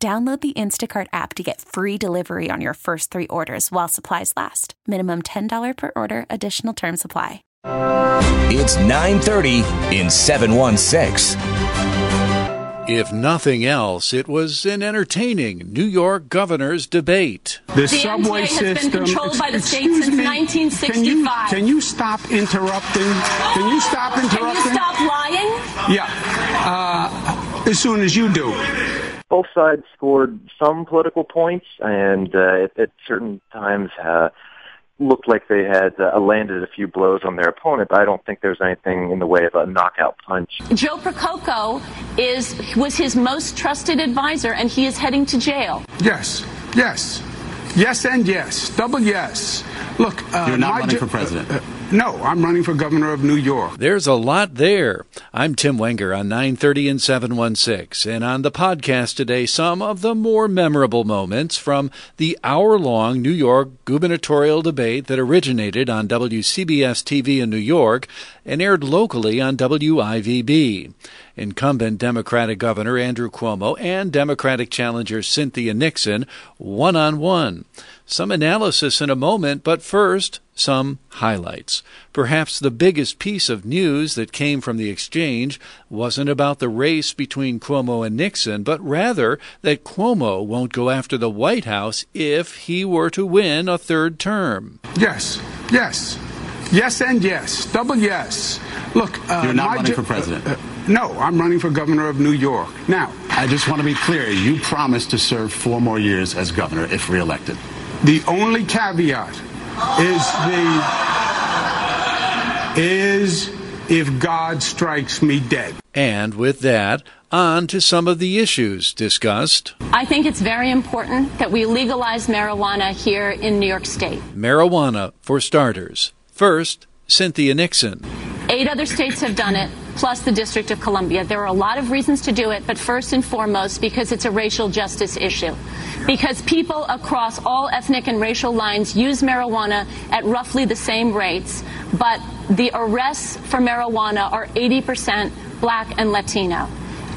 Download the Instacart app to get free delivery on your first three orders while supplies last. Minimum $10 per order, additional term supply. It's 930 in 716. If nothing else, it was an entertaining New York governor's debate. The, the subway MTA system has been controlled by the state since me, 1965. Can you, can you stop interrupting? Can you stop interrupting? Can you stop lying? Yeah. Uh, as soon as you do both sides scored some political points, and uh, at, at certain times uh, looked like they had uh, landed a few blows on their opponent. But I don't think there's anything in the way of a knockout punch. Joe Percoco is was his most trusted advisor, and he is heading to jail. Yes, yes, yes, and yes, double yes. Look, uh, you're not running for president. Uh, no, I'm running for governor of New York. There's a lot there. I'm Tim Wenger on 930 and 716. And on the podcast today, some of the more memorable moments from the hour long New York gubernatorial debate that originated on WCBS TV in New York and aired locally on WIVB. Incumbent Democratic Governor Andrew Cuomo and Democratic challenger Cynthia Nixon one on one. Some analysis in a moment, but first, some highlights. Perhaps the biggest piece of news that came from the exchange wasn't about the race between Cuomo and Nixon, but rather that Cuomo won't go after the White House if he were to win a third term. Yes, yes, yes, and yes, double yes. Look, uh, you're not running ju- for president. Uh, uh, no, I'm running for governor of New York. Now, I just want to be clear. You promised to serve four more years as governor if reelected. The only caveat is the is if God strikes me dead. And with that, on to some of the issues discussed. I think it's very important that we legalize marijuana here in New York State. Marijuana, for starters. First, Cynthia Nixon. Eight other states have done it, plus the District of Columbia. There are a lot of reasons to do it, but first and foremost, because it's a racial justice issue because people across all ethnic and racial lines use marijuana at roughly the same rates, but the arrests for marijuana are 80% black and Latino.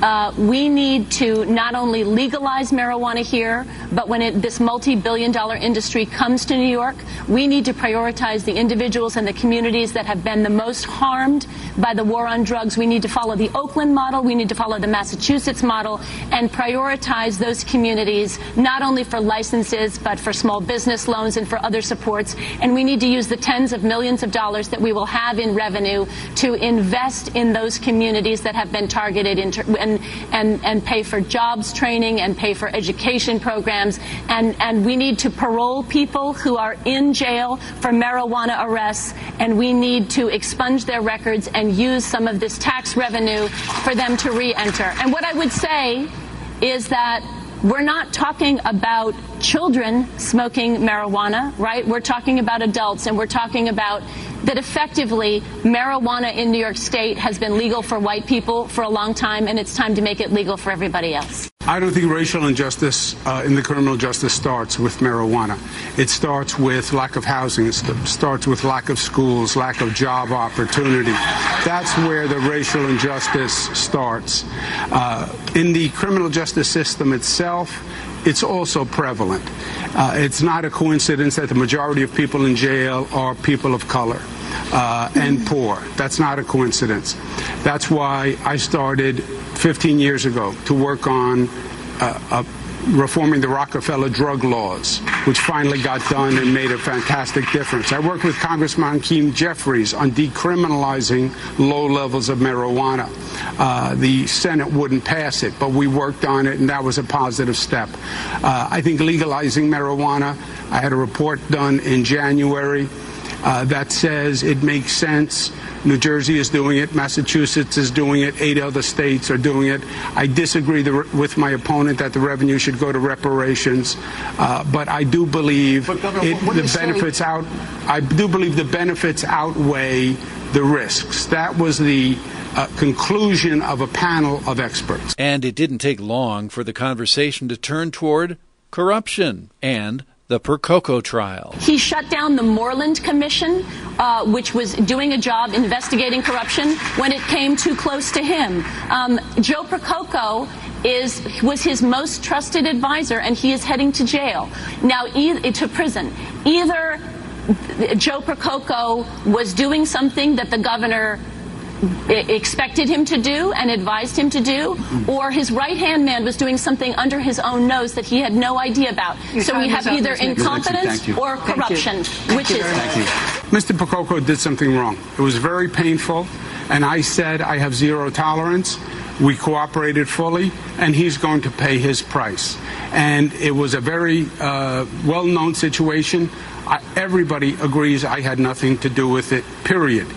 Uh, we need to not only legalize marijuana here, but when it, this multi-billion dollar industry comes to New York, we need to prioritize the individuals and the communities that have been the most harmed by the war on drugs. We need to follow the Oakland model. We need to follow the Massachusetts model and prioritize those communities not only for licenses, but for small business loans and for other supports. And we need to use the tens of millions of dollars that we will have in revenue to invest in those communities that have been targeted in, and and, and, and pay for jobs training and pay for education programs. And, and we need to parole people who are in jail for marijuana arrests, and we need to expunge their records and use some of this tax revenue for them to re-enter. And what I would say is that we're not talking about children smoking marijuana, right? We're talking about adults and we're talking about that effectively marijuana in New York State has been legal for white people for a long time, and it's time to make it legal for everybody else. I don't think racial injustice uh, in the criminal justice starts with marijuana. It starts with lack of housing. It starts with lack of schools, lack of job opportunity. That's where the racial injustice starts. Uh, in the criminal justice system itself, it's also prevalent. Uh, it's not a coincidence that the majority of people in jail are people of color uh, and poor. That's not a coincidence. That's why I started 15 years ago to work on uh, reforming the Rockefeller drug laws, which finally got done and made a fantastic difference. I worked with Congressman Hakeem Jeffries on decriminalizing low levels of marijuana. Uh, the Senate wouldn't pass it, but we worked on it, and that was a positive step. Uh, I think legalizing marijuana, I had a report done in January. Uh, that says it makes sense. New Jersey is doing it, Massachusetts is doing it, eight other states are doing it. I disagree the, with my opponent that the revenue should go to reparations, uh, but I do believe Governor, it, the benefits say? out. I do believe the benefits outweigh the risks. That was the uh, conclusion of a panel of experts. And it didn't take long for the conversation to turn toward corruption and the Percoco trial. He shut down the Moreland Commission, uh, which was doing a job investigating corruption when it came too close to him. Um, Joe Percoco is was his most trusted advisor, and he is heading to jail now, e- to prison. Either Joe Percoco was doing something that the governor expected him to do and advised him to do, or his right hand man was doing something under his own nose that he had no idea about. Your so we have either incompetence or corruption. Which is? Mr. Percoco did something wrong. It was very painful, and I said I have zero tolerance. We cooperated fully, and he's going to pay his price. And it was a very uh, well known situation. I, everybody agrees I had nothing to do with it, period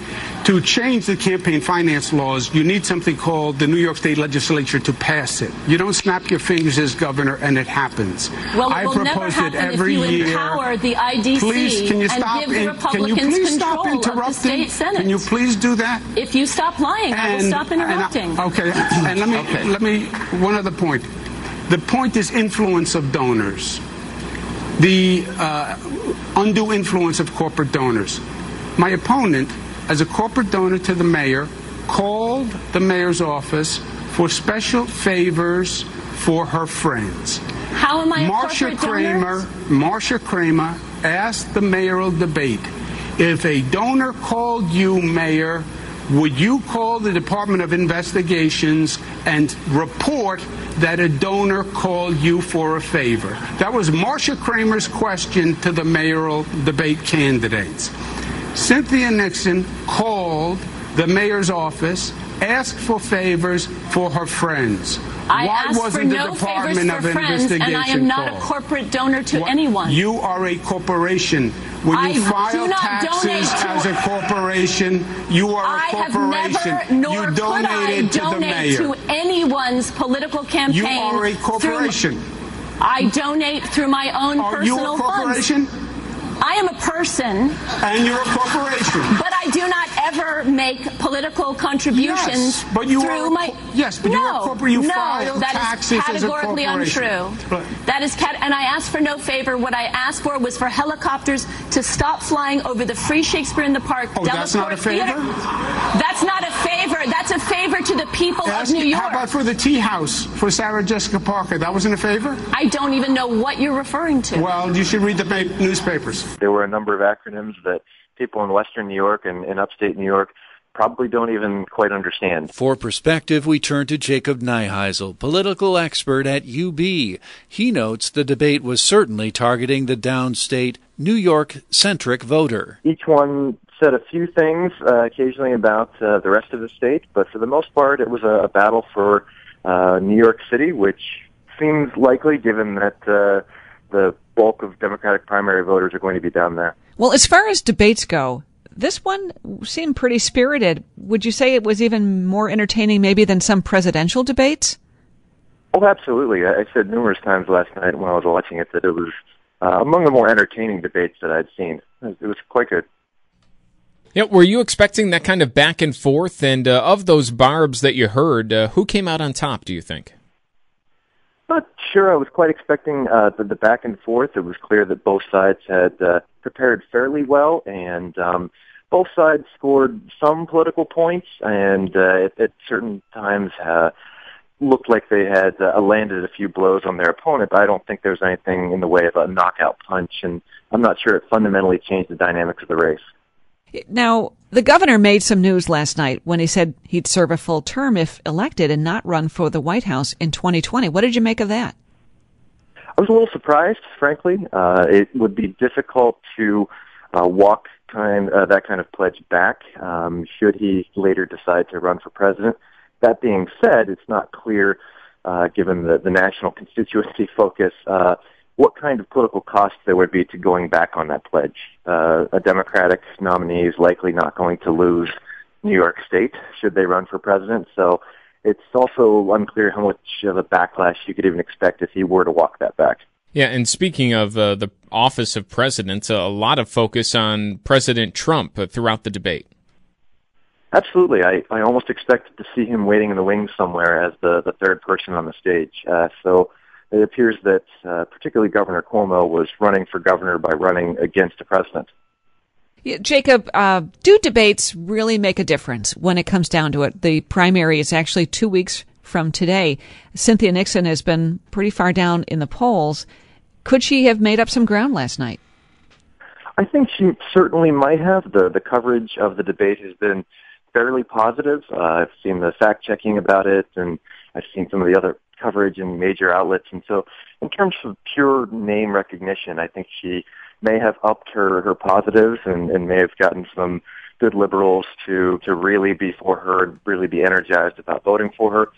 to change the campaign finance laws, you need something called the New York State Legislature to pass it. You don't snap your fingers as governor and it happens. Well, it I will never happen it every if you year. empower the IDC please, can you stop and give the Republicans can you please control stop interrupting? of the state Senate. Can you please do that? If you stop lying, and, I will stop interrupting. I, okay, and let me okay. let me one other point. The point is influence of donors. The uh, undue influence of corporate donors. My opponent as a corporate donor to the mayor, called the mayor's office for special favors for her friends. How am I Marcia Kramer, donor? Marcia Kramer asked the mayoral debate, if a donor called you mayor, would you call the Department of Investigations and report that a donor called you for a favor? That was Marcia Kramer's question to the mayoral debate candidates. Cynthia Nixon called the mayor's office, asked for favors for her friends. I Why asked wasn't for the no Department favors of for friends, and I am not called? a corporate donor to what? anyone. You are a corporation. When you I file taxes as a corporation, you are a I corporation. Have never, nor you could I to donate to anyone's political campaign. You are a corporation. Through, I donate through my own are personal you a corporation? funds. I am a person. And you're a corporation. But I do not ever make political contributions yes, but you through are my. Yes, but no, you're a corporate. You no, file that is categorically untrue. That is cat. And I asked for no favor. What I asked for was for helicopters to stop flying over the free Shakespeare in the Park. Oh, that's not a favor. Theater. That's not a favor. That's a favor to the people Ask, of New York. How about for the tea house for Sarah Jessica Parker? That wasn't a favor. I don't even know what you're referring to. Well, you should read the newspapers. There were a number of acronyms that people in Western New York and in upstate New York probably don't even quite understand. For perspective, we turn to Jacob Neiheisel, political expert at UB. He notes the debate was certainly targeting the downstate, New York centric voter. Each one said a few things uh, occasionally about uh, the rest of the state, but for the most part, it was a, a battle for uh, New York City, which seems likely given that uh, the bulk of Democratic primary voters are going to be down there. Well, as far as debates go, this one seemed pretty spirited. Would you say it was even more entertaining maybe than some presidential debates? Oh, absolutely. I said numerous times last night when I was watching it that it was uh, among the more entertaining debates that I'd seen. It was quite good. Yeah, were you expecting that kind of back and forth? And uh, of those barbs that you heard, uh, who came out on top? Do you think? Not sure. I was quite expecting uh, the, the back and forth. It was clear that both sides had uh, prepared fairly well, and um, both sides scored some political points, and uh, at, certain times uh, looked like they had uh, landed a few blows on their opponent. But I don't think there's anything in the way of a knockout punch, and I'm not sure it fundamentally changed the dynamics of the race. Now, the governor made some news last night when he said he'd serve a full term if elected and not run for the White House in 2020. What did you make of that? I was a little surprised, frankly. Uh, it would be difficult to uh, walk kind uh, that kind of pledge back um, should he later decide to run for president. That being said, it's not clear, uh, given the, the national constituency focus, uh, what kind of political cost there would be to going back on that pledge. Uh, a Democratic nominee is likely not going to lose New York State should they run for president. So it's also unclear how much of a backlash you could even expect if he were to walk that back. Yeah, and speaking of uh, the office of president, a lot of focus on President Trump uh, throughout the debate. Absolutely. I, I almost expected to see him waiting in the wings somewhere as the, the third person on the stage. Uh, so it appears that uh, particularly Governor Cuomo was running for governor by running against a president. Yeah, Jacob, uh, do debates really make a difference when it comes down to it? The primary is actually two weeks from today. Cynthia Nixon has been pretty far down in the polls. Could she have made up some ground last night? I think she certainly might have. The the coverage of the debate has been fairly positive. Uh, I've seen the fact checking about it, and I've seen some of the other coverage in major outlets. And so, in terms of pure name recognition, I think she may have upped her her positives and, and may have gotten some good liberals to to really be for her and really be energized about voting for her.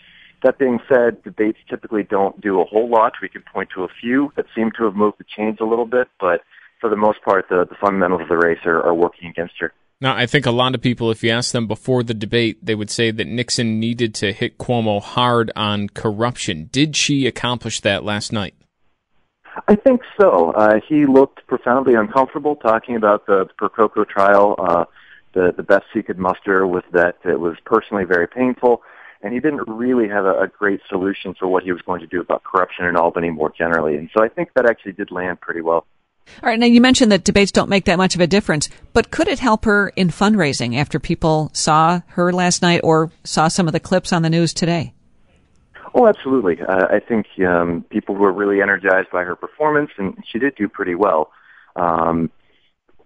That being said, debates typically don't do a whole lot. We can point to a few that seem to have moved the chains a little bit, but for the most part, the, the fundamentals of the race are, are working against her. Now, I think a lot of people, if you ask them before the debate, they would say that Nixon needed to hit Cuomo hard on corruption. Did she accomplish that last night? I think so. Uh, he looked profoundly uncomfortable talking about the Percoco trial. Uh, the the best he could muster was that it was personally very painful, and he didn't really have a, a great solution for what he was going to do about corruption in Albany more generally. And so I think that actually did land pretty well. All right. Now you mentioned that debates don't make that much of a difference, but could it help her in fundraising after people saw her last night or saw some of the clips on the news today? Oh, absolutely. Uh, I think um, people were really energized by her performance, and she did do pretty well. Um,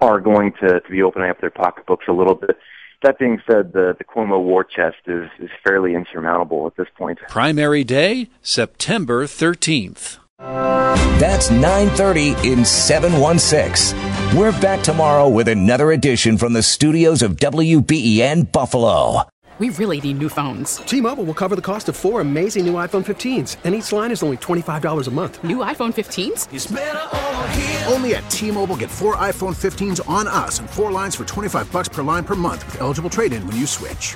are going to, to be opening up their pocketbooks a little bit. That being said, the, the Cuomo war chest is, is fairly insurmountable at this point. Primary day, September 13th. That's 9:30 in 716. We're back tomorrow with another edition from the studios of WBEN Buffalo. We really need new phones. T-Mobile will cover the cost of four amazing new iPhone 15s, and each line is only $25 a month. New iPhone 15s? Only at T-Mobile get four iPhone 15s on us and four lines for 25 bucks per line per month with eligible trade-in when you switch.